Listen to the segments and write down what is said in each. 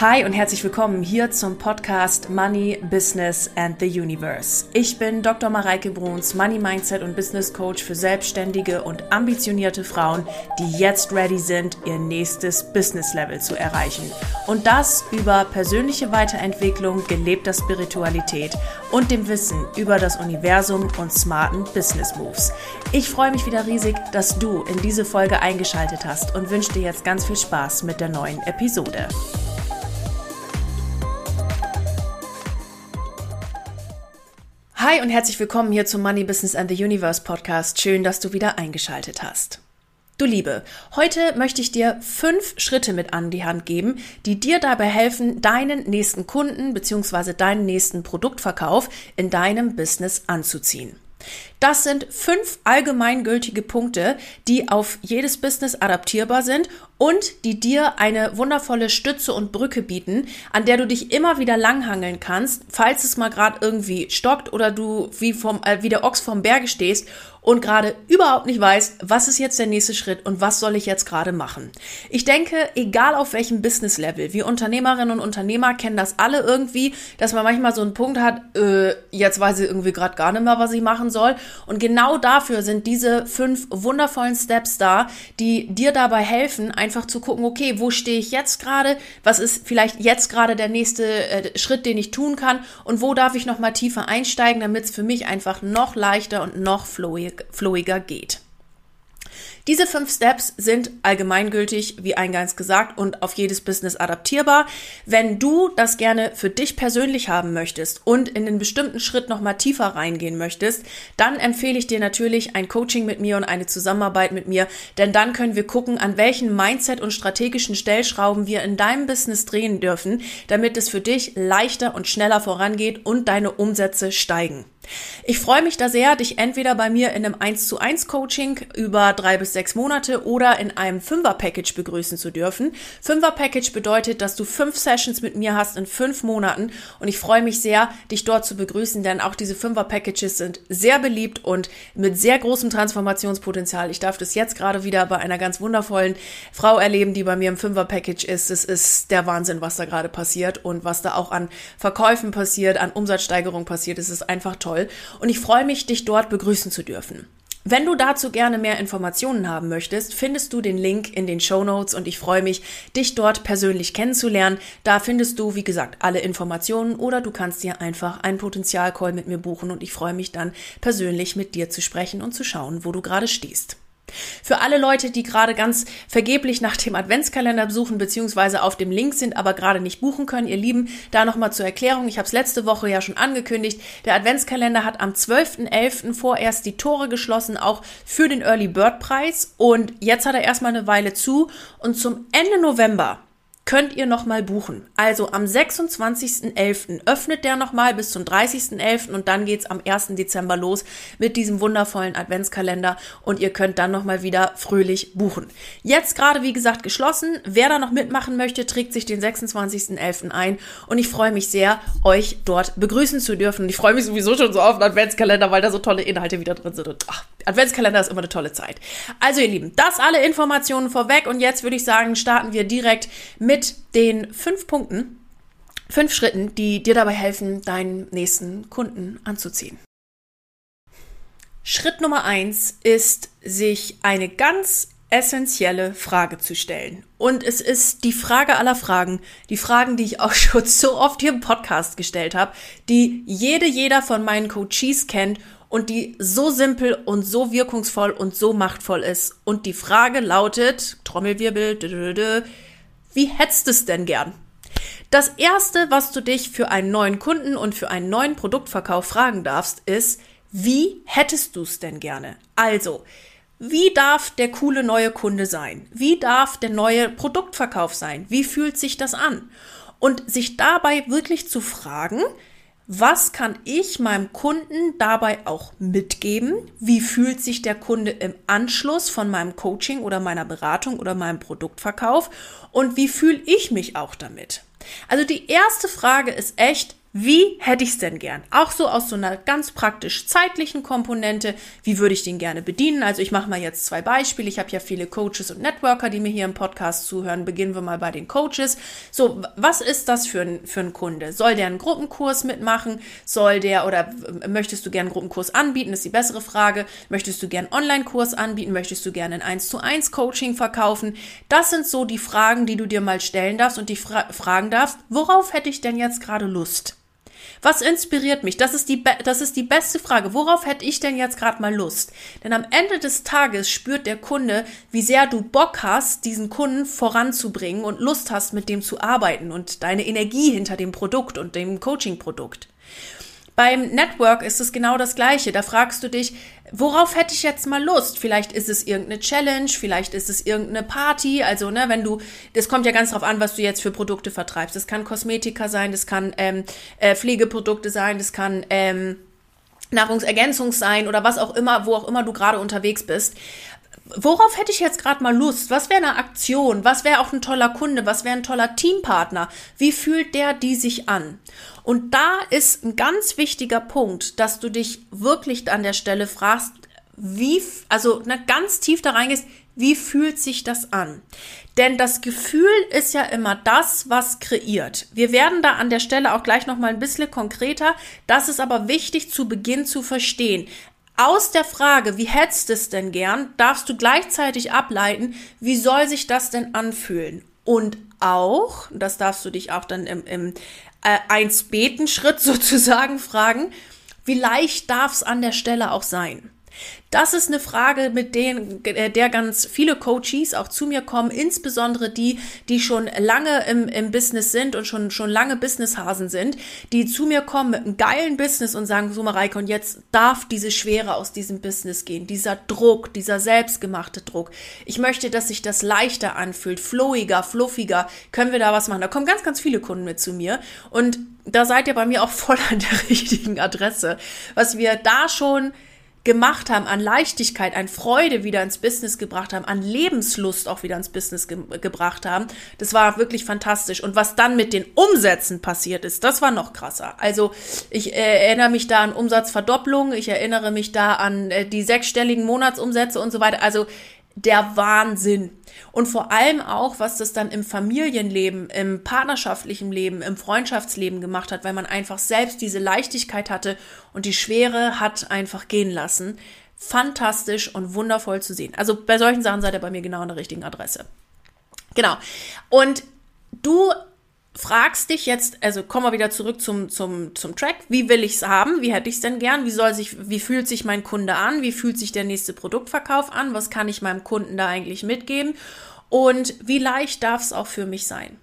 Hi und herzlich willkommen hier zum Podcast Money, Business and the Universe. Ich bin Dr. Mareike Bruns, Money Mindset und Business Coach für selbstständige und ambitionierte Frauen, die jetzt ready sind, ihr nächstes Business Level zu erreichen. Und das über persönliche Weiterentwicklung, gelebter Spiritualität und dem Wissen über das Universum und smarten Business Moves. Ich freue mich wieder riesig, dass du in diese Folge eingeschaltet hast und wünsche dir jetzt ganz viel Spaß mit der neuen Episode. Hi und herzlich willkommen hier zum Money Business and the Universe Podcast. Schön, dass du wieder eingeschaltet hast. Du Liebe, heute möchte ich dir fünf Schritte mit an die Hand geben, die dir dabei helfen, deinen nächsten Kunden bzw. deinen nächsten Produktverkauf in deinem Business anzuziehen. Das sind fünf allgemeingültige Punkte, die auf jedes Business adaptierbar sind und die dir eine wundervolle Stütze und Brücke bieten, an der du dich immer wieder langhangeln kannst, falls es mal gerade irgendwie stockt oder du wie, vom, äh, wie der Ochs vom Berge stehst und gerade überhaupt nicht weißt, was ist jetzt der nächste Schritt und was soll ich jetzt gerade machen. Ich denke, egal auf welchem Business-Level, wir Unternehmerinnen und Unternehmer kennen das alle irgendwie, dass man manchmal so einen Punkt hat, äh, jetzt weiß ich irgendwie gerade gar nicht mehr, was ich machen soll. Und genau dafür sind diese fünf wundervollen Steps da, die dir dabei helfen, einfach zu gucken, okay, wo stehe ich jetzt gerade? Was ist vielleicht jetzt gerade der nächste äh, Schritt, den ich tun kann? Und wo darf ich noch mal tiefer einsteigen, damit es für mich einfach noch leichter und noch flowiger geht? Diese fünf Steps sind allgemeingültig, wie eingangs gesagt, und auf jedes Business adaptierbar. Wenn du das gerne für dich persönlich haben möchtest und in einen bestimmten Schritt noch mal tiefer reingehen möchtest, dann empfehle ich dir natürlich ein Coaching mit mir und eine Zusammenarbeit mit mir, denn dann können wir gucken, an welchen Mindset und strategischen Stellschrauben wir in deinem Business drehen dürfen, damit es für dich leichter und schneller vorangeht und deine Umsätze steigen. Ich freue mich da sehr, dich entweder bei mir in einem 1 zu 1 Coaching über drei bis sechs Monate oder in einem Fünfer-Package begrüßen zu dürfen. Fünfer-Package bedeutet, dass du fünf Sessions mit mir hast in fünf Monaten und ich freue mich sehr, dich dort zu begrüßen, denn auch diese Fünfer-Packages sind sehr beliebt und mit sehr großem Transformationspotenzial. Ich darf das jetzt gerade wieder bei einer ganz wundervollen Frau erleben, die bei mir im Fünfer-Package ist. Es ist der Wahnsinn, was da gerade passiert und was da auch an Verkäufen passiert, an Umsatzsteigerung passiert. Es ist einfach toll toll und ich freue mich, dich dort begrüßen zu dürfen. Wenn du dazu gerne mehr Informationen haben möchtest, findest du den Link in den Show Notes und ich freue mich, dich dort persönlich kennenzulernen. Da findest du, wie gesagt, alle Informationen oder du kannst dir einfach einen Potenzialcall mit mir buchen und ich freue mich dann persönlich mit dir zu sprechen und zu schauen, wo du gerade stehst. Für alle Leute, die gerade ganz vergeblich nach dem Adventskalender suchen beziehungsweise auf dem Link sind, aber gerade nicht buchen können, ihr Lieben, da nochmal zur Erklärung. Ich habe es letzte Woche ja schon angekündigt. Der Adventskalender hat am 12.11. vorerst die Tore geschlossen, auch für den Early Bird Preis. Und jetzt hat er erstmal eine Weile zu. Und zum Ende November könnt ihr nochmal buchen. Also am 26.11. öffnet der nochmal bis zum 30.11. und dann geht's am 1. Dezember los mit diesem wundervollen Adventskalender und ihr könnt dann nochmal wieder fröhlich buchen. Jetzt gerade, wie gesagt, geschlossen. Wer da noch mitmachen möchte, trägt sich den 26.11. ein und ich freue mich sehr, euch dort begrüßen zu dürfen. Und ich freue mich sowieso schon so auf den Adventskalender, weil da so tolle Inhalte wieder drin sind. Und ach, Adventskalender ist immer eine tolle Zeit. Also ihr Lieben, das alle Informationen vorweg und jetzt würde ich sagen, starten wir direkt mit den fünf Punkten, fünf Schritten, die dir dabei helfen, deinen nächsten Kunden anzuziehen. Schritt Nummer eins ist, sich eine ganz essentielle Frage zu stellen. Und es ist die Frage aller Fragen, die Fragen, die ich auch schon so oft hier im Podcast gestellt habe, die jede, jeder von meinen Coaches kennt und die so simpel und so wirkungsvoll und so machtvoll ist. Und die Frage lautet, Trommelwirbel, wie hättest du es denn gern? Das erste, was du dich für einen neuen Kunden und für einen neuen Produktverkauf fragen darfst, ist, wie hättest du es denn gerne? Also, wie darf der coole neue Kunde sein? Wie darf der neue Produktverkauf sein? Wie fühlt sich das an? Und sich dabei wirklich zu fragen, was kann ich meinem Kunden dabei auch mitgeben? Wie fühlt sich der Kunde im Anschluss von meinem Coaching oder meiner Beratung oder meinem Produktverkauf? Und wie fühle ich mich auch damit? Also die erste Frage ist echt, Wie hätte ich es denn gern? Auch so aus so einer ganz praktisch zeitlichen Komponente. Wie würde ich den gerne bedienen? Also ich mache mal jetzt zwei Beispiele. Ich habe ja viele Coaches und Networker, die mir hier im Podcast zuhören. Beginnen wir mal bei den Coaches. So, was ist das für ein, für ein Kunde? Soll der einen Gruppenkurs mitmachen? Soll der oder möchtest du gerne einen Gruppenkurs anbieten? Das ist die bessere Frage. Möchtest du gerne einen Online-Kurs anbieten? Möchtest du gerne ein 1 zu 1 Coaching verkaufen? Das sind so die Fragen, die du dir mal stellen darfst und dich fra fragen darfst, worauf hätte ich denn jetzt gerade Lust? Was inspiriert mich? Das ist die, das ist die beste Frage. Worauf hätte ich denn jetzt gerade mal Lust? Denn am Ende des Tages spürt der Kunde, wie sehr du Bock hast, diesen Kunden voranzubringen und Lust hast, mit dem zu arbeiten und deine Energie hinter dem Produkt und dem Coaching-Produkt. Beim Network ist es genau das Gleiche. Da fragst du dich, worauf hätte ich jetzt mal Lust? Vielleicht ist es irgendeine Challenge, vielleicht ist es irgendeine Party. Also, ne, wenn du, das kommt ja ganz drauf an, was du jetzt für Produkte vertreibst. Das kann Kosmetika sein, das kann ähm, äh, Pflegeprodukte sein, das kann ähm, Nahrungsergänzung sein oder was auch immer, wo auch immer du gerade unterwegs bist worauf hätte ich jetzt gerade mal Lust? Was wäre eine Aktion? Was wäre auch ein toller Kunde? Was wäre ein toller Teampartner? Wie fühlt der die sich an? Und da ist ein ganz wichtiger Punkt, dass du dich wirklich an der Stelle fragst, wie, also na, ganz tief da reingehst, wie fühlt sich das an? Denn das Gefühl ist ja immer das, was kreiert. Wir werden da an der Stelle auch gleich noch mal ein bisschen konkreter. Das ist aber wichtig zu Beginn zu verstehen. Aus der Frage, wie hättest du es denn gern, darfst du gleichzeitig ableiten, wie soll sich das denn anfühlen? Und auch, das darfst du dich auch dann im, im äh, 1-Beten-Schritt sozusagen fragen, wie leicht darf es an der Stelle auch sein? Das ist eine Frage, mit denen, äh, der ganz viele Coaches auch zu mir kommen, insbesondere die, die schon lange im, im Business sind und schon, schon lange Businesshasen sind, die zu mir kommen mit einem geilen Business und sagen, so Mareike, und jetzt darf diese Schwere aus diesem Business gehen, dieser Druck, dieser selbstgemachte Druck. Ich möchte, dass sich das leichter anfühlt, flowiger, fluffiger. Können wir da was machen? Da kommen ganz, ganz viele Kunden mit zu mir und da seid ihr bei mir auch voll an der richtigen Adresse. Was wir da schon gemacht haben, an Leichtigkeit, an Freude wieder ins Business gebracht haben, an Lebenslust auch wieder ins Business ge gebracht haben. Das war wirklich fantastisch. Und was dann mit den Umsätzen passiert ist, das war noch krasser. Also ich äh, erinnere mich da an Umsatzverdopplung, ich erinnere mich da an äh, die sechsstelligen Monatsumsätze und so weiter. Also der Wahnsinn. Und vor allem auch, was das dann im Familienleben, im partnerschaftlichen Leben, im Freundschaftsleben gemacht hat, weil man einfach selbst diese Leichtigkeit hatte und die Schwere hat einfach gehen lassen. Fantastisch und wundervoll zu sehen. Also bei solchen Sachen seid ihr bei mir genau an der richtigen Adresse. Genau. Und du fragst dich jetzt, also kommen wir wieder zurück zum, zum, zum Track. Wie will ich es haben? Wie hätte ich es denn gern? Wie soll sich, wie fühlt sich mein Kunde an? Wie fühlt sich der nächste Produktverkauf an? Was kann ich meinem Kunden da eigentlich mitgeben? Und wie leicht darf es auch für mich sein?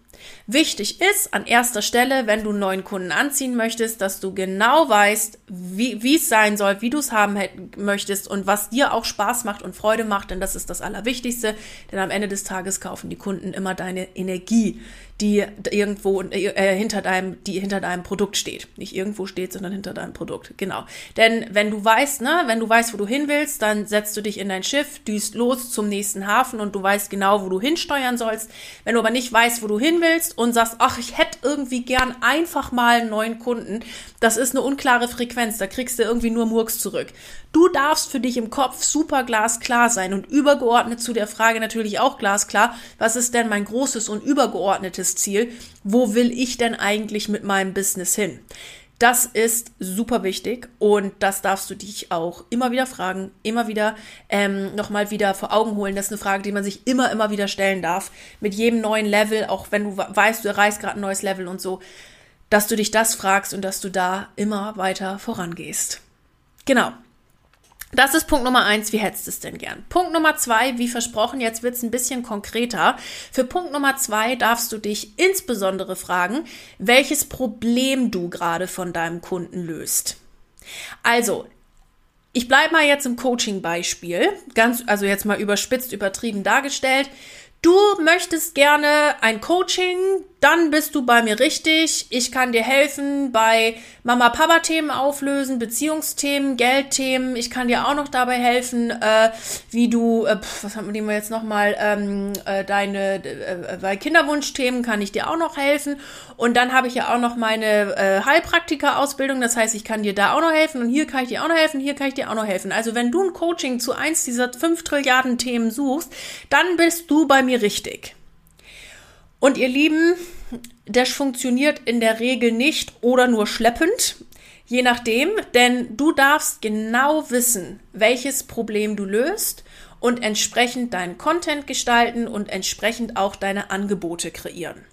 Wichtig ist an erster Stelle, wenn du einen neuen Kunden anziehen möchtest, dass du genau weißt, wie es sein soll, wie du es haben möchtest und was dir auch Spaß macht und Freude macht, denn das ist das Allerwichtigste. Denn am Ende des Tages kaufen die Kunden immer deine Energie, die irgendwo äh, hinter deinem, die hinter deinem Produkt steht. Nicht irgendwo steht, sondern hinter deinem Produkt. Genau. Denn wenn du weißt, ne, wenn du weißt, wo du hin willst, dann setzt du dich in dein Schiff, düst los zum nächsten Hafen und du weißt genau, wo du hinsteuern sollst. Wenn du aber nicht weißt, wo du hin willst und sagst, ach, ich hätte irgendwie gern einfach mal einen neuen Kunden, das ist eine unklare Frequenz, da kriegst du irgendwie nur Murks zurück. Du darfst für dich im Kopf super glasklar sein und übergeordnet zu der Frage natürlich auch glasklar, was ist denn mein großes und übergeordnetes Ziel? Wo will ich denn eigentlich mit meinem Business hin? Das ist super wichtig und das darfst du dich auch immer wieder fragen, immer wieder ähm, nochmal wieder vor Augen holen. Das ist eine Frage, die man sich immer, immer wieder stellen darf. Mit jedem neuen Level, auch wenn du weißt, du erreichst gerade ein neues Level und so, dass du dich das fragst und dass du da immer weiter vorangehst. Genau. Das ist Punkt Nummer eins. Wie hättest du es denn gern? Punkt Nummer zwei, wie versprochen, jetzt wird es ein bisschen konkreter. Für Punkt Nummer zwei darfst du dich insbesondere fragen, welches Problem du gerade von deinem Kunden löst. Also, ich bleibe mal jetzt im Coaching-Beispiel, ganz, also jetzt mal überspitzt, übertrieben dargestellt. Du möchtest gerne ein Coaching dann bist du bei mir richtig. Ich kann dir helfen bei Mama-Papa-Themen auflösen, Beziehungsthemen, Geldthemen. Ich kann dir auch noch dabei helfen, äh, wie du, äh, was haben wir jetzt nochmal, ähm, äh, deine, äh, bei Kinderwunschthemen kann ich dir auch noch helfen. Und dann habe ich ja auch noch meine äh, Heilpraktiker-Ausbildung. Das heißt, ich kann dir da auch noch helfen und hier kann ich dir auch noch helfen, hier kann ich dir auch noch helfen. Also wenn du ein Coaching zu eins dieser fünf Trilliarden Themen suchst, dann bist du bei mir richtig. Und ihr Lieben, das funktioniert in der Regel nicht oder nur schleppend, je nachdem, denn du darfst genau wissen, welches Problem du löst und entsprechend deinen Content gestalten und entsprechend auch deine Angebote kreieren.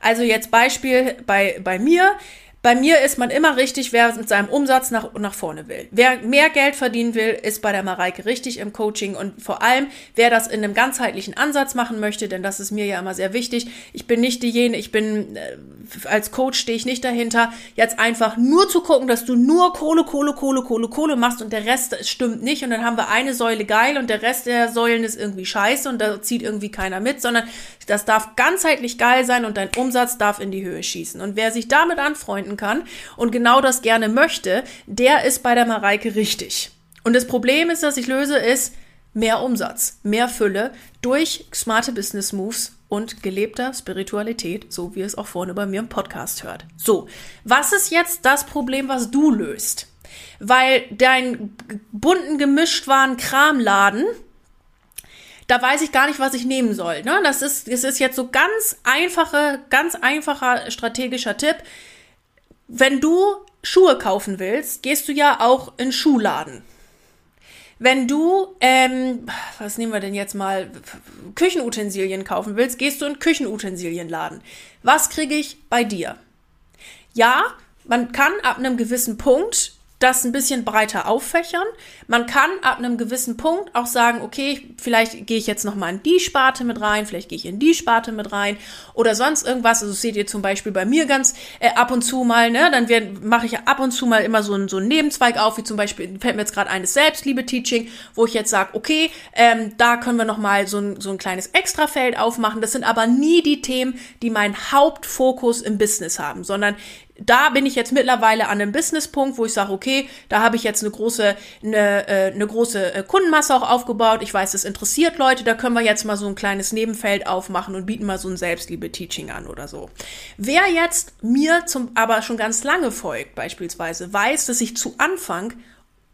Also jetzt Beispiel bei, bei mir. Bei mir ist man immer richtig, wer mit seinem Umsatz nach, nach vorne will. Wer mehr Geld verdienen will, ist bei der Mareike richtig im Coaching und vor allem, wer das in einem ganzheitlichen Ansatz machen möchte, denn das ist mir ja immer sehr wichtig. Ich bin nicht diejenige, ich bin äh, als Coach stehe ich nicht dahinter, jetzt einfach nur zu gucken, dass du nur Kohle, Kohle, Kohle, Kohle, Kohle machst und der Rest stimmt nicht und dann haben wir eine Säule geil und der Rest der Säulen ist irgendwie scheiße und da zieht irgendwie keiner mit, sondern das darf ganzheitlich geil sein und dein Umsatz darf in die Höhe schießen. Und wer sich damit anfreunden leisten kann und genau das gerne möchte, der ist bei der Mareike richtig. Und das Problem ist, das ich löse, ist mehr Umsatz, mehr Fülle durch smarte Business Moves und gelebter Spiritualität, so wie es auch vorne bei mir im Podcast hört. So, was ist jetzt das Problem, was du löst? Weil dein bunten gemischt waren Kramladen, da weiß ich gar nicht, was ich nehmen soll. Ne? Das ist, das ist jetzt so ganz einfache, ganz einfacher strategischer Tipp. Wenn du Schuhe kaufen willst, gehst du ja auch in Schuhladen. Wenn du, ähm, was nehmen wir denn jetzt mal, Küchenutensilien kaufen willst, gehst du in Küchenutensilienladen. Was kriege ich bei dir? Ja, man kann ab einem gewissen Punkt das ein bisschen breiter auffächern. Man kann ab einem gewissen Punkt auch sagen, okay, vielleicht gehe ich jetzt noch mal in die Sparte mit rein, vielleicht gehe ich in die Sparte mit rein oder sonst irgendwas. Also seht ihr zum Beispiel bei mir ganz äh, ab und zu mal, ne? Dann mache ich ab und zu mal immer so, ein, so einen Nebenzweig auf, wie zum Beispiel fällt mir jetzt gerade eines Selbstliebe-Teaching, wo ich jetzt sage, okay, ähm, da können wir noch mal so ein, so ein kleines Extrafeld aufmachen. Das sind aber nie die Themen, die meinen Hauptfokus im Business haben, sondern da bin ich jetzt mittlerweile an einem Businesspunkt, wo ich sage, okay, da habe ich jetzt eine große, eine, äh, eine große äh, Kundenmasse auch aufgebaut. Ich weiß, das interessiert Leute. Da können wir jetzt mal so ein kleines Nebenfeld aufmachen und bieten mal so ein Selbstliebe-Teaching an oder so. Wer jetzt mir zum, aber schon ganz lange folgt, beispielsweise, weiß, dass ich zu Anfang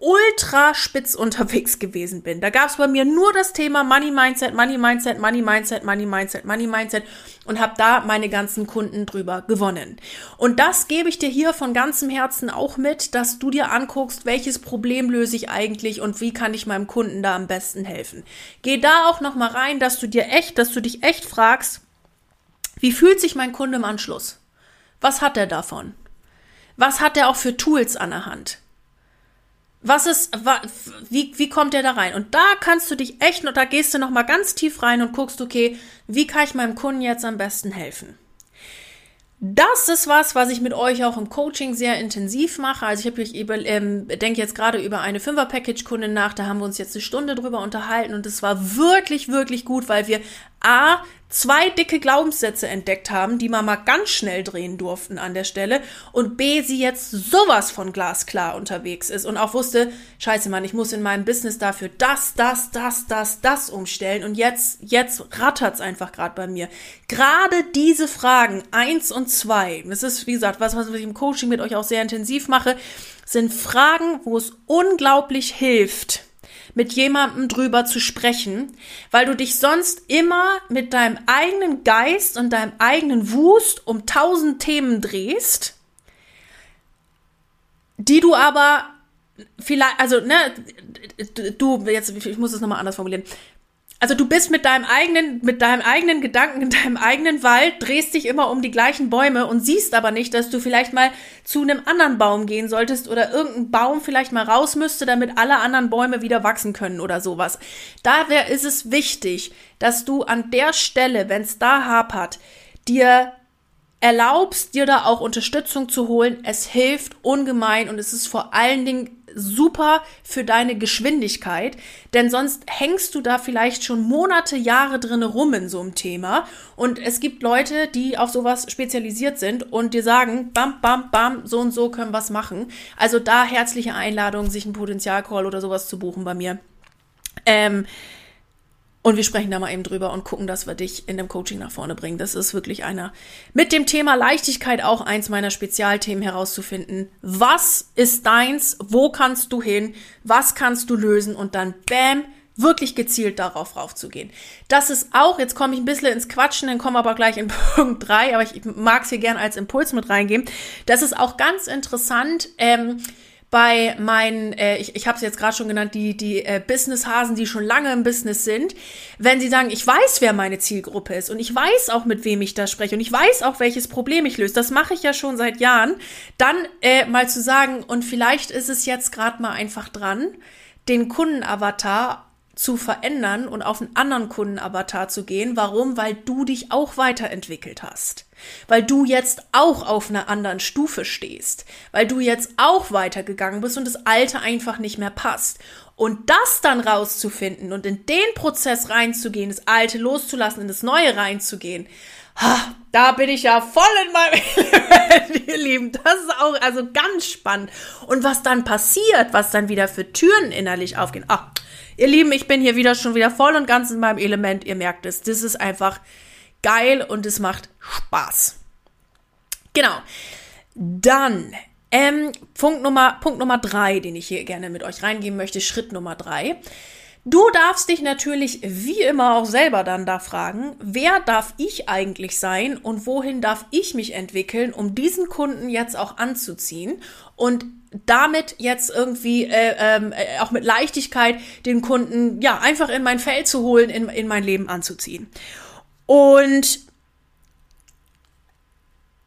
ultra spitz unterwegs gewesen bin. Da gab es bei mir nur das Thema Money Mindset, Money Mindset, Money Mindset, Money Mindset, Money Mindset und habe da meine ganzen Kunden drüber gewonnen. Und das gebe ich dir hier von ganzem Herzen auch mit, dass du dir anguckst, welches Problem löse ich eigentlich und wie kann ich meinem Kunden da am besten helfen. Geh da auch noch mal rein, dass du dir echt, dass du dich echt fragst, wie fühlt sich mein Kunde im Anschluss? Was hat er davon? Was hat er auch für Tools an der Hand? Was ist, wie, wie kommt der da rein? Und da kannst du dich echt, da gehst du nochmal ganz tief rein und guckst, okay, wie kann ich meinem Kunden jetzt am besten helfen? Das ist was, was ich mit euch auch im Coaching sehr intensiv mache. Also ich habe ich ähm, denke jetzt gerade über eine Fünfer-Package-Kundin nach. Da haben wir uns jetzt eine Stunde drüber unterhalten und es war wirklich, wirklich gut, weil wir A, zwei dicke Glaubenssätze entdeckt haben, die man mal ganz schnell drehen durften an der Stelle und B, sie jetzt sowas von glasklar unterwegs ist und auch wusste, scheiße Mann, ich muss in meinem Business dafür das, das, das, das, das umstellen und jetzt, jetzt rattert's einfach gerade bei mir. Gerade diese Fragen, eins und zwei, das ist, wie gesagt, was, was ich im Coaching mit euch auch sehr intensiv mache, sind Fragen, wo es unglaublich hilft, mit jemandem drüber zu sprechen, weil du dich sonst immer mit deinem eigenen Geist und deinem eigenen Wust um tausend Themen drehst, die du aber vielleicht, also, ne, du, jetzt, ich muss es nochmal anders formulieren. Also du bist mit deinem eigenen, mit deinem eigenen Gedanken in deinem eigenen Wald, drehst dich immer um die gleichen Bäume und siehst aber nicht, dass du vielleicht mal zu einem anderen Baum gehen solltest oder irgendein Baum vielleicht mal raus müsste, damit alle anderen Bäume wieder wachsen können oder sowas. Daher ist es wichtig, dass du an der Stelle, wenn es da hapert, dir erlaubst, dir da auch Unterstützung zu holen. Es hilft ungemein und es ist vor allen Dingen super für deine Geschwindigkeit, denn sonst hängst du da vielleicht schon Monate, Jahre drinne rum in so einem Thema und es gibt Leute, die auf sowas spezialisiert sind und dir sagen, bam, bam, bam, so und so können wir es machen. Also da herzliche Einladung, sich einen Potenzialcall oder sowas zu buchen bei mir. Ähm, und wir sprechen da mal eben drüber und gucken, dass wir dich in dem Coaching nach vorne bringen. Das ist wirklich einer mit dem Thema Leichtigkeit auch eins meiner Spezialthemen herauszufinden. Was ist deins? Wo kannst du hin? Was kannst du lösen? Und dann bam, wirklich gezielt darauf raufzugehen. Das ist auch, jetzt komme ich ein bisschen ins Quatschen, dann kommen aber gleich in Punkt drei. aber ich mag es hier gerne als Impuls mit reingeben. Das ist auch ganz interessant. Ähm, bei meinen, äh, ich, ich habe es jetzt gerade schon genannt, die, die äh, Business-Hasen, die schon lange im Business sind, wenn sie sagen, ich weiß, wer meine Zielgruppe ist und ich weiß auch, mit wem ich da spreche und ich weiß auch, welches Problem ich löse, das mache ich ja schon seit Jahren, dann äh, mal zu sagen, und vielleicht ist es jetzt gerade mal einfach dran, den Kundenavatar zu verändern und auf einen anderen Kundenavatar zu gehen. Warum? Weil du dich auch weiterentwickelt hast. Weil du jetzt auch auf einer anderen Stufe stehst. Weil du jetzt auch weitergegangen bist und das Alte einfach nicht mehr passt. Und das dann rauszufinden und in den Prozess reinzugehen, das Alte loszulassen, in das Neue reinzugehen, ha, da bin ich ja voll in meinem Element, ihr Lieben. Das ist auch also ganz spannend. Und was dann passiert, was dann wieder für Türen innerlich aufgehen. Ach, Ihr Lieben, ich bin hier wieder schon wieder voll und ganz in meinem Element. Ihr merkt es. Das ist einfach geil und es macht Spaß. Genau. Dann ähm, Punkt Nummer Punkt Nummer drei, den ich hier gerne mit euch reingeben möchte. Schritt Nummer drei. Du darfst dich natürlich wie immer auch selber dann da fragen, wer darf ich eigentlich sein und wohin darf ich mich entwickeln, um diesen Kunden jetzt auch anzuziehen und damit jetzt irgendwie äh, ähm, äh, auch mit Leichtigkeit den Kunden ja einfach in mein Feld zu holen, in, in mein Leben anzuziehen. Und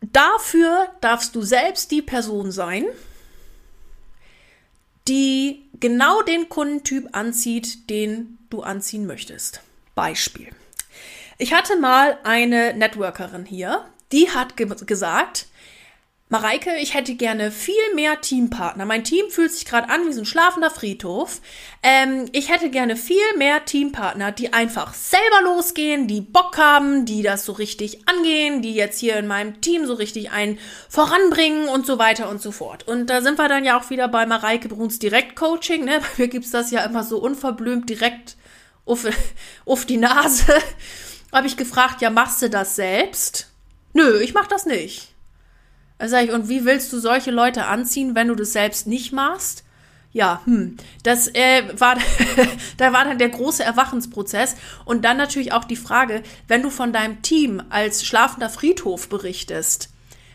dafür darfst du selbst die Person sein, die genau den Kundentyp anzieht, den du anziehen möchtest. Beispiel. Ich hatte mal eine Networkerin hier, die hat ge gesagt, Mareike, ich hätte gerne viel mehr Teampartner. Mein Team fühlt sich gerade an wie so ein schlafender Friedhof. Ähm, ich hätte gerne viel mehr Teampartner, die einfach selber losgehen, die Bock haben, die das so richtig angehen, die jetzt hier in meinem Team so richtig einen voranbringen und so weiter und so fort. Und da sind wir dann ja auch wieder bei Mareike Bruns Direktcoaching. Ne? Bei mir gibt's das ja immer so unverblümt direkt auf, auf die Nase. Habe ich gefragt, ja, machst du das selbst? Nö, ich mach das nicht. Sag ich, und wie willst du solche Leute anziehen, wenn du das selbst nicht machst? Ja, hm, das äh, war, da war dann der große Erwachensprozess und dann natürlich auch die Frage, wenn du von deinem Team als schlafender Friedhof berichtest,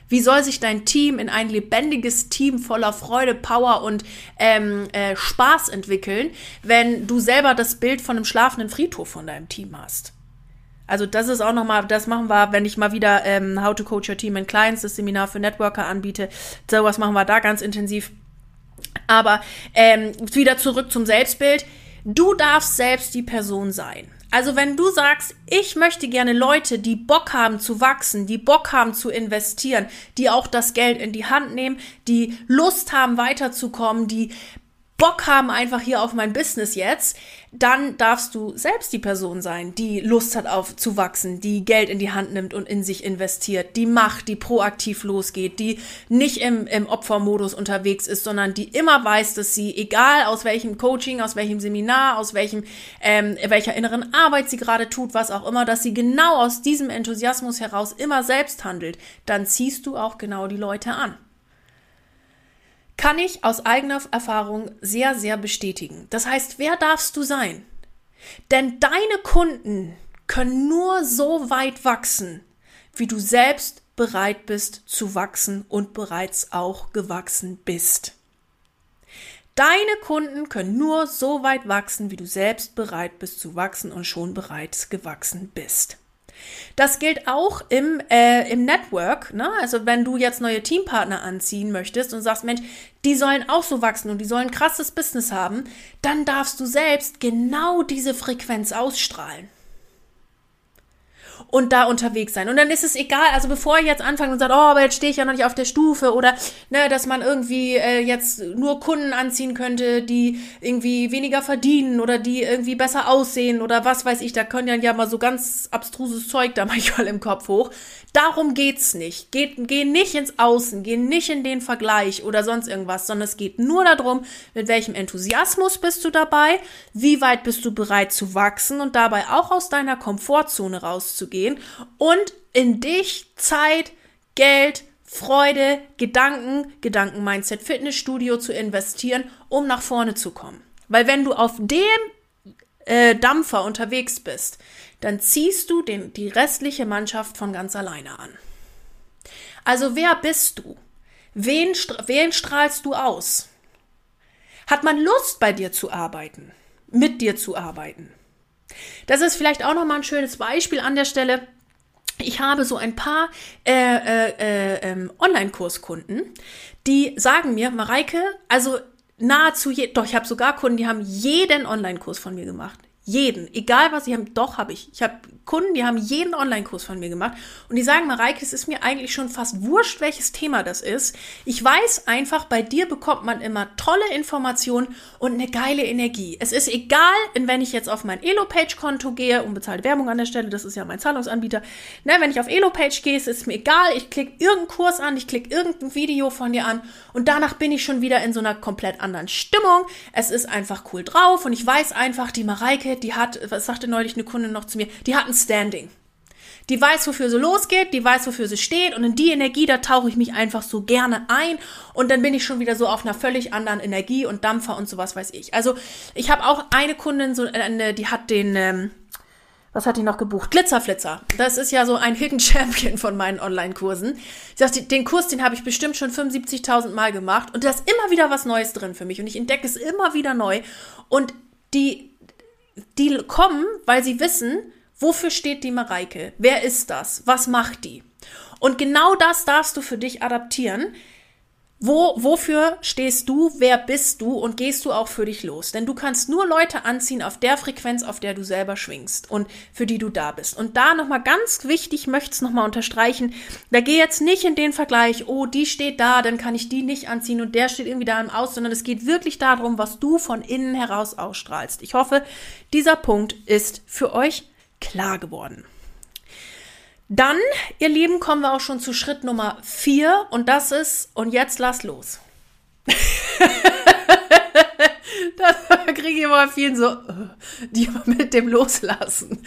wie soll sich dein Team in ein lebendiges Team voller Freude, Power und ähm, äh, Spaß entwickeln, wenn du selber das Bild von einem schlafenden Friedhof von deinem Team hast? Also das ist auch nochmal, das machen wir, wenn ich mal wieder ähm, How to Coach Your Team in Clients, das Seminar für Networker anbiete. Sowas machen wir da ganz intensiv. Aber ähm, wieder zurück zum Selbstbild. Du darfst selbst die Person sein. Also wenn du sagst, ich möchte gerne Leute, die Bock haben zu wachsen, die Bock haben zu investieren, die auch das Geld in die Hand nehmen, die Lust haben weiterzukommen, die Bock haben einfach hier auf mein Business jetzt, dann darfst du selbst die Person sein, die Lust hat auf zu wachsen, die Geld in die Hand nimmt und in sich investiert, die macht, die proaktiv losgeht, die nicht im, im Opfermodus unterwegs ist, sondern die immer weiß, dass sie, egal aus welchem Coaching, aus welchem Seminar, aus welchem, ähm, welcher inneren Arbeit sie gerade tut, was auch immer, dass sie genau aus diesem Enthusiasmus heraus immer selbst handelt, dann ziehst du auch genau die Leute an kann ich aus eigener Erfahrung sehr, sehr bestätigen. Das heißt, wer darfst du sein? Denn deine Kunden können nur so weit wachsen, wie du selbst bereit bist zu wachsen und bereits auch gewachsen bist. Deine Kunden können nur so weit wachsen, wie du selbst bereit bist zu wachsen und schon bereits gewachsen bist. Das gilt auch im, äh, im Network. Ne? Also wenn du jetzt neue Teampartner anziehen möchtest und sagst, Mensch, die sollen auch so wachsen und die sollen krasses Business haben, dann darfst du selbst genau diese Frequenz ausstrahlen. Und da unterwegs sein. Und dann ist es egal, also bevor ich jetzt anfange und sage, oh, aber jetzt stehe ich ja noch nicht auf der Stufe oder ne, dass man irgendwie äh, jetzt nur Kunden anziehen könnte, die irgendwie weniger verdienen oder die irgendwie besser aussehen oder was weiß ich, da können ja, ja mal so ganz abstruses Zeug da manchmal im Kopf hoch. Darum geht's nicht. Geht, geh nicht ins Außen, geh nicht in den Vergleich oder sonst irgendwas, sondern es geht nur darum, mit welchem Enthusiasmus bist du dabei, wie weit bist du bereit zu wachsen und dabei auch aus deiner Komfortzone rauszugehen und in dich Zeit, Geld, Freude, Gedanken, Gedanken-Mindset, Fitnessstudio zu investieren, um nach vorne zu kommen. Weil wenn du auf dem äh, Dampfer unterwegs bist, dann ziehst du den, die restliche Mannschaft von ganz alleine an. Also wer bist du? Wen, wen strahlst du aus? Hat man Lust bei dir zu arbeiten? Mit dir zu arbeiten? Das ist vielleicht auch nochmal ein schönes Beispiel an der Stelle. Ich habe so ein paar äh, äh, äh, ähm, Online-Kurskunden, die sagen mir, Mareike, also nahezu, je, doch, ich habe sogar Kunden, die haben jeden Online-Kurs von mir gemacht. Jeden. Egal was sie haben, doch habe ich. Ich habe Kunden, die haben jeden Online-Kurs von mir gemacht und die sagen, Mareike, es ist mir eigentlich schon fast wurscht, welches Thema das ist. Ich weiß einfach, bei dir bekommt man immer tolle Informationen und eine geile Energie. Es ist egal, wenn ich jetzt auf mein Elo-Page-Konto gehe, unbezahlte Werbung an der Stelle, das ist ja mein Zahlungsanbieter. Ne, wenn ich auf Elo-Page gehe, ist es mir egal, ich klicke irgendeinen Kurs an, ich klicke irgendein Video von dir an und danach bin ich schon wieder in so einer komplett anderen Stimmung. Es ist einfach cool drauf und ich weiß einfach, die Mareike, die hat, was sagte neulich eine Kundin noch zu mir, die hat ein Standing. Die weiß, wofür sie losgeht, die weiß, wofür sie steht und in die Energie, da tauche ich mich einfach so gerne ein und dann bin ich schon wieder so auf einer völlig anderen Energie und Dampfer und sowas weiß ich. Also ich habe auch eine Kundin, so eine, die hat den, ähm, was hat die noch gebucht? Glitzerflitzer. Das ist ja so ein Hidden Champion von meinen Online-Kursen. Ich sagt, den Kurs, den habe ich bestimmt schon 75.000 Mal gemacht und da ist immer wieder was Neues drin für mich und ich entdecke es immer wieder neu und die die kommen, weil sie wissen, wofür steht die Mareike? Wer ist das? Was macht die? Und genau das darfst du für dich adaptieren. Wo, wofür stehst du? Wer bist du? Und gehst du auch für dich los? Denn du kannst nur Leute anziehen auf der Frequenz, auf der du selber schwingst und für die du da bist. Und da nochmal ganz wichtig, möchte es nochmal unterstreichen, da geh jetzt nicht in den Vergleich, oh, die steht da, dann kann ich die nicht anziehen und der steht irgendwie da im Aus, sondern es geht wirklich darum, was du von innen heraus ausstrahlst. Ich hoffe, dieser Punkt ist für euch klar geworden. Dann, ihr Lieben, kommen wir auch schon zu Schritt Nummer vier und das ist, und jetzt lass los. da kriege ich immer viel so, äh, die mit dem Loslassen.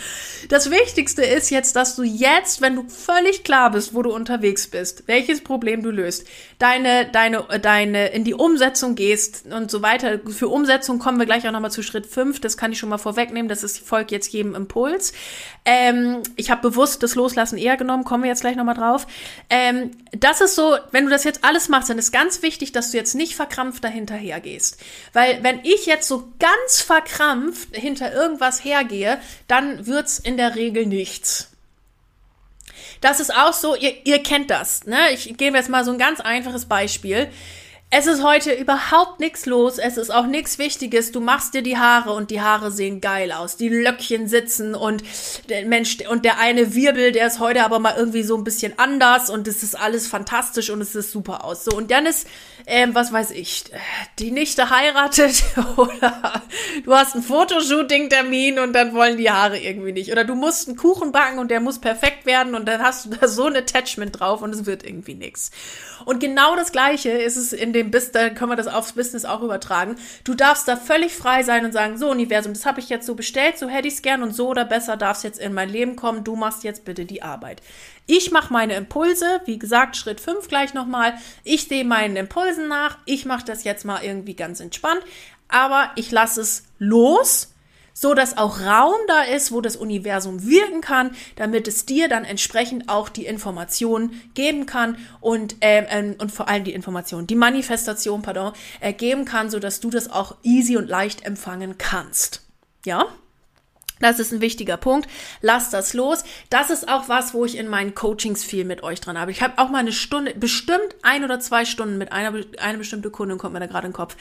Das Wichtigste ist jetzt, dass du jetzt, wenn du völlig klar bist, wo du unterwegs bist, welches Problem du löst, deine, deine, deine, in die Umsetzung gehst und so weiter. Für Umsetzung kommen wir gleich auch nochmal zu Schritt 5. Das kann ich schon mal vorwegnehmen. Das ist folgt jetzt jedem Impuls. Ähm, ich habe bewusst das Loslassen eher genommen, kommen wir jetzt gleich nochmal drauf. Ähm, das ist so, wenn du das jetzt alles machst, dann ist ganz wichtig, dass du jetzt nicht verkrampft dahinterher gehst. Weil wenn ich jetzt so ganz verkrampft hinter irgendwas hergehe, dann wird's in der Regel nichts. Das ist auch so, ihr, ihr kennt das. Ne? Ich gebe jetzt mal so ein ganz einfaches Beispiel. Es ist heute überhaupt nichts los. Es ist auch nichts Wichtiges. Du machst dir die Haare und die Haare sehen geil aus. Die Löckchen sitzen und der Mensch und der eine Wirbel, der ist heute aber mal irgendwie so ein bisschen anders und es ist alles fantastisch und es ist super aus. So und dann ist, ähm, was weiß ich, die Nichte heiratet oder du hast ein Fotoshooting-Termin und dann wollen die Haare irgendwie nicht. Oder du musst einen Kuchen backen und der muss perfekt werden und dann hast du da so ein Attachment drauf und es wird irgendwie nichts. Und genau das Gleiche ist es in dem Business, da können wir das aufs Business auch übertragen. Du darfst da völlig frei sein und sagen, so Universum, das habe ich jetzt so bestellt, so hätte ich es gern und so oder besser darf es jetzt in mein Leben kommen, du machst jetzt bitte die Arbeit. Ich mache meine Impulse, wie gesagt, Schritt 5 gleich nochmal. Ich sehe meinen Impulsen nach, ich mache das jetzt mal irgendwie ganz entspannt, aber ich lasse es los so dass auch Raum da ist, wo das Universum wirken kann, damit es dir dann entsprechend auch die Informationen geben kann und ähm, ähm, und vor allem die Information, die Manifestation, pardon, äh, kann, so dass du das auch easy und leicht empfangen kannst. Ja? Das ist ein wichtiger Punkt. Lass das los. Das ist auch was, wo ich in meinen Coachings viel mit euch dran habe. Ich habe auch mal eine Stunde, bestimmt ein oder zwei Stunden mit einer, eine bestimmte Kundin, kommt mir da gerade in den Kopf,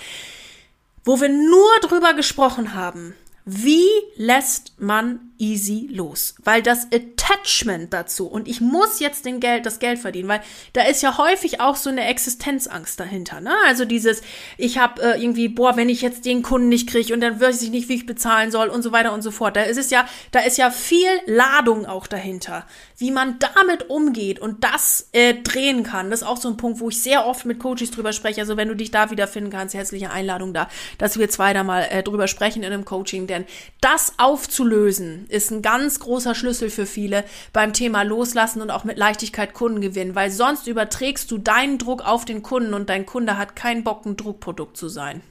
wo wir nur drüber gesprochen haben, wie lässt man easy los? Weil das Attachment Attachment dazu und ich muss jetzt den Geld, das Geld verdienen, weil da ist ja häufig auch so eine Existenzangst dahinter. Ne? Also dieses, ich habe äh, irgendwie, boah, wenn ich jetzt den Kunden nicht kriege und dann weiß ich nicht, wie ich bezahlen soll und so weiter und so fort. Da ist es ja, da ist ja viel Ladung auch dahinter, wie man damit umgeht und das äh, drehen kann. Das ist auch so ein Punkt, wo ich sehr oft mit Coaches drüber spreche. Also wenn du dich da wiederfinden kannst, herzliche Einladung da, dass wir zwei da mal äh, drüber sprechen in einem Coaching, denn das aufzulösen ist ein ganz großer Schlüssel für viele beim Thema Loslassen und auch mit Leichtigkeit Kunden gewinnen, weil sonst überträgst du deinen Druck auf den Kunden und dein Kunde hat keinen Bock, ein Druckprodukt zu sein.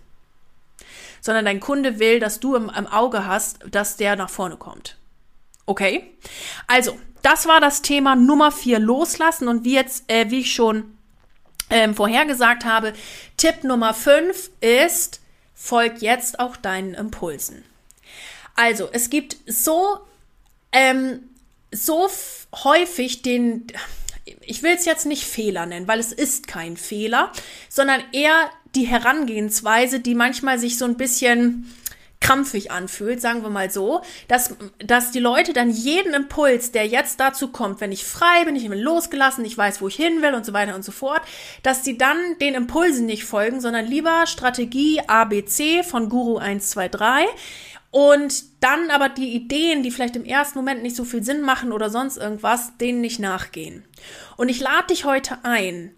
Sondern dein Kunde will, dass du im, im Auge hast, dass der nach vorne kommt. Okay? Also, das war das Thema Nummer vier loslassen und wie jetzt, äh, wie ich schon ähm, vorhergesagt habe, Tipp Nummer fünf ist, folg jetzt auch deinen Impulsen. Also, es gibt so, ähm, so häufig den, ich will es jetzt nicht Fehler nennen, weil es ist kein Fehler, sondern eher die Herangehensweise, die manchmal sich so ein bisschen krampfig anfühlt, sagen wir mal so, dass, dass die Leute dann jeden Impuls, der jetzt dazu kommt, wenn ich frei bin, ich bin losgelassen, ich weiß, wo ich hin will und so weiter und so fort, dass die dann den Impulsen nicht folgen, sondern lieber Strategie ABC von Guru 123 und dann aber die Ideen, die vielleicht im ersten Moment nicht so viel Sinn machen oder sonst irgendwas, denen nicht nachgehen. Und ich lade dich heute ein,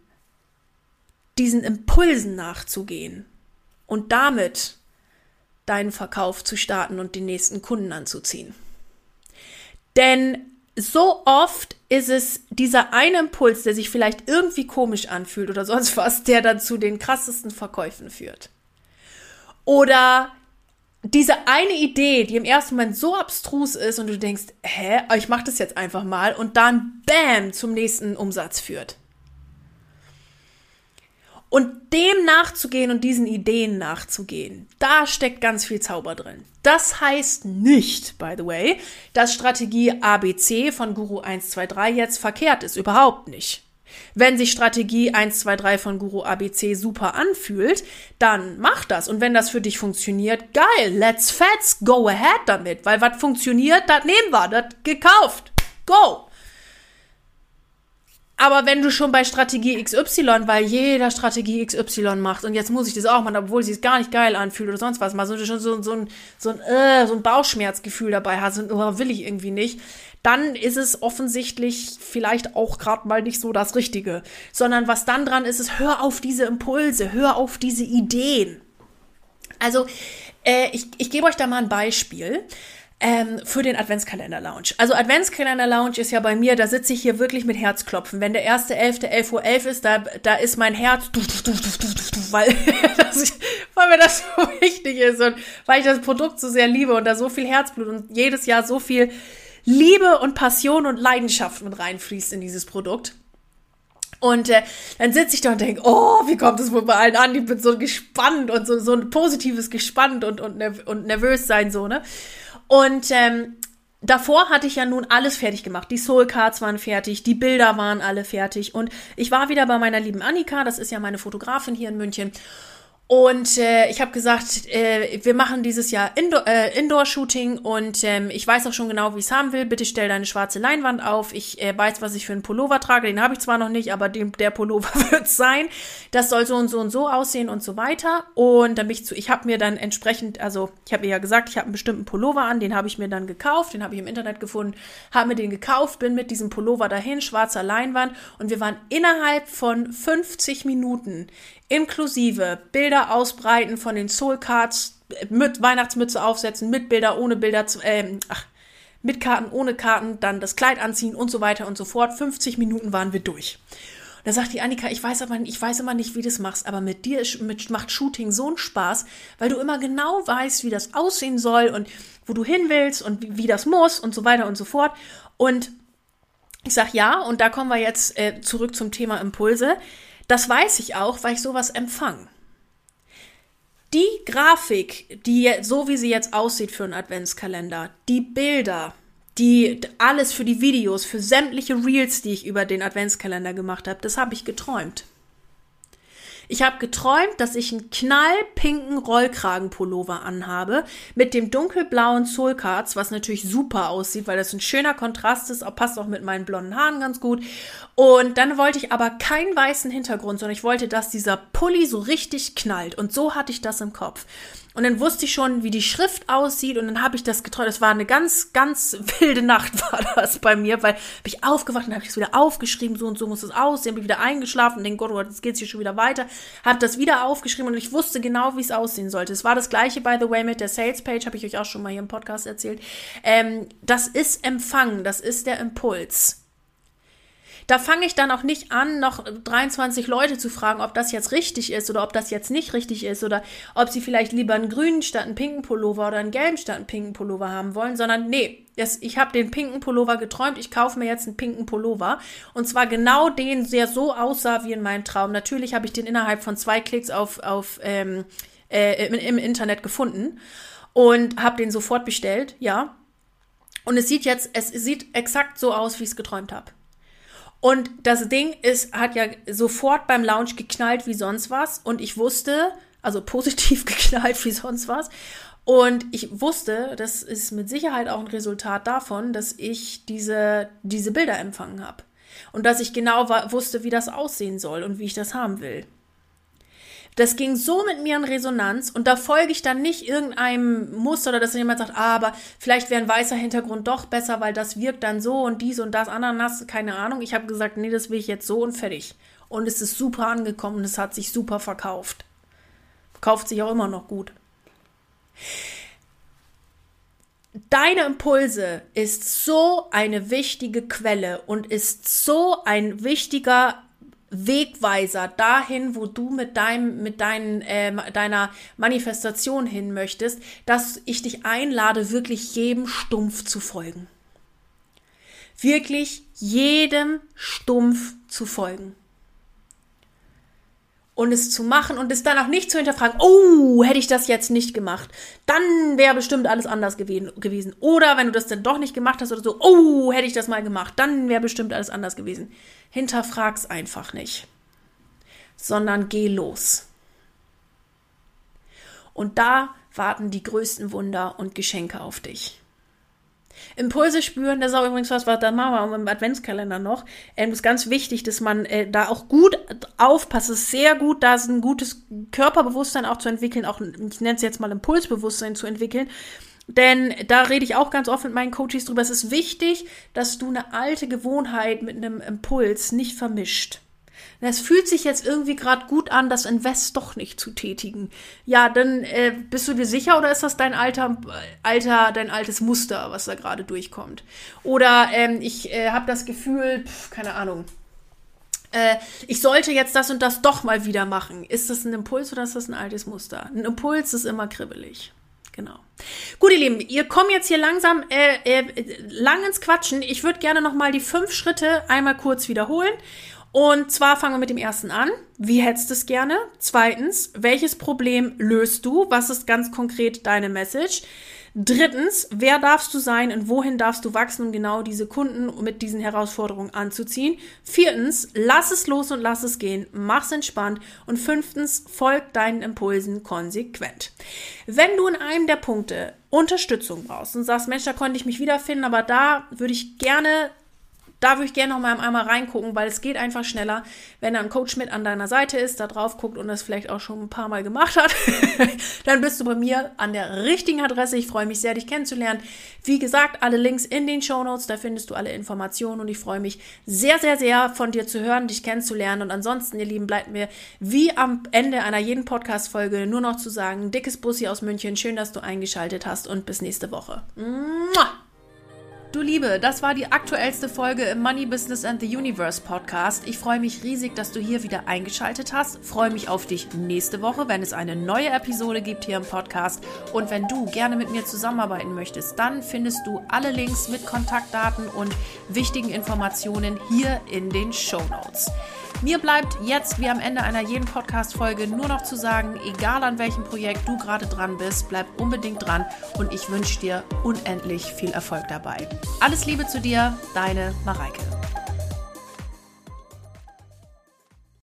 diesen Impulsen nachzugehen und damit deinen Verkauf zu starten und den nächsten Kunden anzuziehen. Denn so oft ist es dieser eine Impuls, der sich vielleicht irgendwie komisch anfühlt oder sonst was, der dann zu den krassesten Verkäufen führt. Oder diese eine Idee, die im ersten Moment so abstrus ist und du denkst, hä, ich mach das jetzt einfach mal und dann bam zum nächsten Umsatz führt. Und dem nachzugehen und diesen Ideen nachzugehen, da steckt ganz viel Zauber drin. Das heißt nicht, by the way, dass Strategie ABC von Guru 123 jetzt verkehrt ist. Überhaupt nicht. Wenn sich Strategie 1, 2, 3 von Guru ABC super anfühlt, dann mach das. Und wenn das für dich funktioniert, geil, let's fets, go ahead damit. Weil was funktioniert, das nehmen wir, das gekauft. Go! Aber wenn du schon bei Strategie XY, weil jeder Strategie XY macht und jetzt muss ich das auch machen, obwohl sie es gar nicht geil anfühlt oder sonst was, mal so, schon so, so, ein, so, ein, äh, so ein Bauchschmerzgefühl dabei hast und oh, will ich irgendwie nicht, dann ist es offensichtlich vielleicht auch gerade mal nicht so das Richtige. Sondern was dann dran ist, ist, hör auf diese Impulse, hör auf diese Ideen. Also, äh, ich, ich gebe euch da mal ein Beispiel ähm, für den Adventskalender-Lounge. Also Adventskalender-Lounge ist ja bei mir, da sitze ich hier wirklich mit Herzklopfen. Wenn der erste elfte 11 Uhr 11 ist, da, da ist mein Herz, weil, das, weil mir das so wichtig ist und weil ich das Produkt so sehr liebe und da so viel Herzblut und jedes Jahr so viel Liebe und Passion und Leidenschaft mit reinfließt in dieses Produkt. Und äh, dann sitze ich da und denke, oh, wie kommt das wohl bei allen an? Ich bin so gespannt und so, so ein positives Gespannt und, und, und nervös sein, so, ne? Und ähm, davor hatte ich ja nun alles fertig gemacht. Die Soul Cards waren fertig, die Bilder waren alle fertig. Und ich war wieder bei meiner lieben Annika, das ist ja meine Fotografin hier in München. Und äh, ich habe gesagt, äh, wir machen dieses Jahr Indoor, äh, Indoor-Shooting und ähm, ich weiß auch schon genau, wie ich es haben will. Bitte stell deine schwarze Leinwand auf. Ich äh, weiß, was ich für einen Pullover trage. Den habe ich zwar noch nicht, aber dem, der Pullover wird sein. Das soll so und so und so aussehen und so weiter. Und dann bin ich zu, ich habe mir dann entsprechend, also ich habe ihr ja gesagt, ich habe einen bestimmten Pullover an, den habe ich mir dann gekauft, den habe ich im Internet gefunden, habe mir den gekauft, bin mit diesem Pullover dahin, schwarzer Leinwand und wir waren innerhalb von 50 Minuten inklusive Bilder ausbreiten von den Soul Cards, mit Weihnachtsmütze aufsetzen, mit Bilder, ohne Bilder, äh, ach, mit Karten, ohne Karten, dann das Kleid anziehen und so weiter und so fort. 50 Minuten waren wir durch. Da sagt die Annika, ich weiß aber, ich weiß immer nicht, wie du das machst, aber mit dir mit, macht Shooting so einen Spaß, weil du immer genau weißt, wie das aussehen soll und wo du hin willst und wie, wie das muss und so weiter und so fort. Und ich sag ja, und da kommen wir jetzt äh, zurück zum Thema Impulse. Das weiß ich auch, weil ich sowas empfange. Die Grafik, die so wie sie jetzt aussieht für einen Adventskalender, die Bilder, die alles für die Videos, für sämtliche Reels, die ich über den Adventskalender gemacht habe, das habe ich geträumt. Ich habe geträumt, dass ich einen knallpinken Rollkragenpullover anhabe mit dem dunkelblauen Soulcards, was natürlich super aussieht, weil das ein schöner Kontrast ist, passt auch mit meinen blonden Haaren ganz gut. Und dann wollte ich aber keinen weißen Hintergrund, sondern ich wollte, dass dieser Pulli so richtig knallt. Und so hatte ich das im Kopf. Und dann wusste ich schon, wie die Schrift aussieht und dann habe ich das geträumt. Es war eine ganz, ganz wilde Nacht war das bei mir, weil habe ich aufgewacht und habe ich es wieder aufgeschrieben, so und so muss es aussehen, bin wieder eingeschlafen und denke, Gott, oh jetzt geht's hier schon wieder weiter. Habe das wieder aufgeschrieben und ich wusste genau, wie es aussehen sollte. Es war das gleiche, by the way, mit der Sales Page, habe ich euch auch schon mal hier im Podcast erzählt. Ähm, das ist Empfang, das ist der Impuls. Da fange ich dann auch nicht an, noch 23 Leute zu fragen, ob das jetzt richtig ist oder ob das jetzt nicht richtig ist oder ob sie vielleicht lieber einen grünen statt einen pinken Pullover oder einen gelben statt einen pinken Pullover haben wollen, sondern nee, das, ich habe den pinken Pullover geträumt, ich kaufe mir jetzt einen pinken Pullover und zwar genau den, der so aussah wie in meinem Traum. Natürlich habe ich den innerhalb von zwei Klicks auf, auf ähm, äh, im, im Internet gefunden und habe den sofort bestellt, ja. Und es sieht jetzt, es sieht exakt so aus, wie ich es geträumt habe. Und das Ding ist, hat ja sofort beim Launch geknallt wie sonst was. Und ich wusste, also positiv geknallt wie sonst was. Und ich wusste, das ist mit Sicherheit auch ein Resultat davon, dass ich diese, diese Bilder empfangen habe. Und dass ich genau wusste, wie das aussehen soll und wie ich das haben will. Das ging so mit mir in Resonanz und da folge ich dann nicht irgendeinem Muster oder dass jemand sagt, ah, aber vielleicht wäre ein weißer Hintergrund doch besser, weil das wirkt dann so und dies und das, Ananas, keine Ahnung. Ich habe gesagt, nee, das will ich jetzt so und fertig. Und es ist super angekommen und es hat sich super verkauft. Kauft sich auch immer noch gut. Deine Impulse ist so eine wichtige Quelle und ist so ein wichtiger Wegweiser dahin, wo du mit deinem, mit deinen, äh, deiner Manifestation hin möchtest, dass ich dich einlade, wirklich jedem Stumpf zu folgen. Wirklich jedem Stumpf zu folgen und es zu machen und es dann auch nicht zu hinterfragen, oh, hätte ich das jetzt nicht gemacht, dann wäre bestimmt alles anders gewesen. Oder wenn du das dann doch nicht gemacht hast oder so, oh, hätte ich das mal gemacht, dann wäre bestimmt alles anders gewesen. Hinterfrag's einfach nicht, sondern geh los. Und da warten die größten Wunder und Geschenke auf dich. Impulse spüren, das ist auch übrigens was, was da machen wir im Adventskalender noch. Ähm, ist ganz wichtig, dass man äh, da auch gut aufpasst. Es ist sehr gut, da ein gutes Körperbewusstsein auch zu entwickeln, auch, ich nenne es jetzt mal Impulsbewusstsein zu entwickeln. Denn da rede ich auch ganz oft mit meinen Coaches drüber. Es ist wichtig, dass du eine alte Gewohnheit mit einem Impuls nicht vermischt. Es fühlt sich jetzt irgendwie gerade gut an, das Invest doch nicht zu tätigen. Ja, dann äh, bist du dir sicher oder ist das dein alter, alter, dein altes Muster, was da gerade durchkommt? Oder ähm, ich äh, habe das Gefühl, pf, keine Ahnung, äh, ich sollte jetzt das und das doch mal wieder machen. Ist das ein Impuls oder ist das ein altes Muster? Ein Impuls ist immer kribbelig. Genau. Gut, ihr Lieben, ihr kommt jetzt hier langsam äh, äh, lang ins Quatschen. Ich würde gerne noch mal die fünf Schritte einmal kurz wiederholen und zwar fangen wir mit dem ersten an. Wie hättest du es gerne? Zweitens, welches Problem löst du? Was ist ganz konkret deine Message? Drittens, wer darfst du sein und wohin darfst du wachsen, um genau diese Kunden mit diesen Herausforderungen anzuziehen? Viertens, lass es los und lass es gehen, mach's entspannt. Und fünftens, folg deinen Impulsen konsequent. Wenn du in einem der Punkte Unterstützung brauchst und sagst, Mensch, da konnte ich mich wiederfinden, aber da würde ich gerne da würde ich gerne noch mal einmal reingucken, weil es geht einfach schneller, wenn da ein Coach mit an deiner Seite ist, da drauf guckt und das vielleicht auch schon ein paar Mal gemacht hat. dann bist du bei mir an der richtigen Adresse. Ich freue mich sehr, dich kennenzulernen. Wie gesagt, alle Links in den Show Notes, da findest du alle Informationen und ich freue mich sehr, sehr, sehr von dir zu hören, dich kennenzulernen. Und ansonsten, ihr Lieben, bleibt mir wie am Ende einer jeden Podcast-Folge nur noch zu sagen, dickes Bussi aus München, schön, dass du eingeschaltet hast und bis nächste Woche. Mua! Du Liebe, das war die aktuellste Folge im Money Business and the Universe Podcast. Ich freue mich riesig, dass du hier wieder eingeschaltet hast. Freue mich auf dich nächste Woche, wenn es eine neue Episode gibt hier im Podcast. Und wenn du gerne mit mir zusammenarbeiten möchtest, dann findest du alle Links mit Kontaktdaten und wichtigen Informationen hier in den Show Notes. Mir bleibt jetzt wie am Ende einer jeden Podcast-Folge nur noch zu sagen, egal an welchem Projekt du gerade dran bist, bleib unbedingt dran und ich wünsche dir unendlich viel Erfolg dabei. Alles Liebe zu dir, deine Mareike.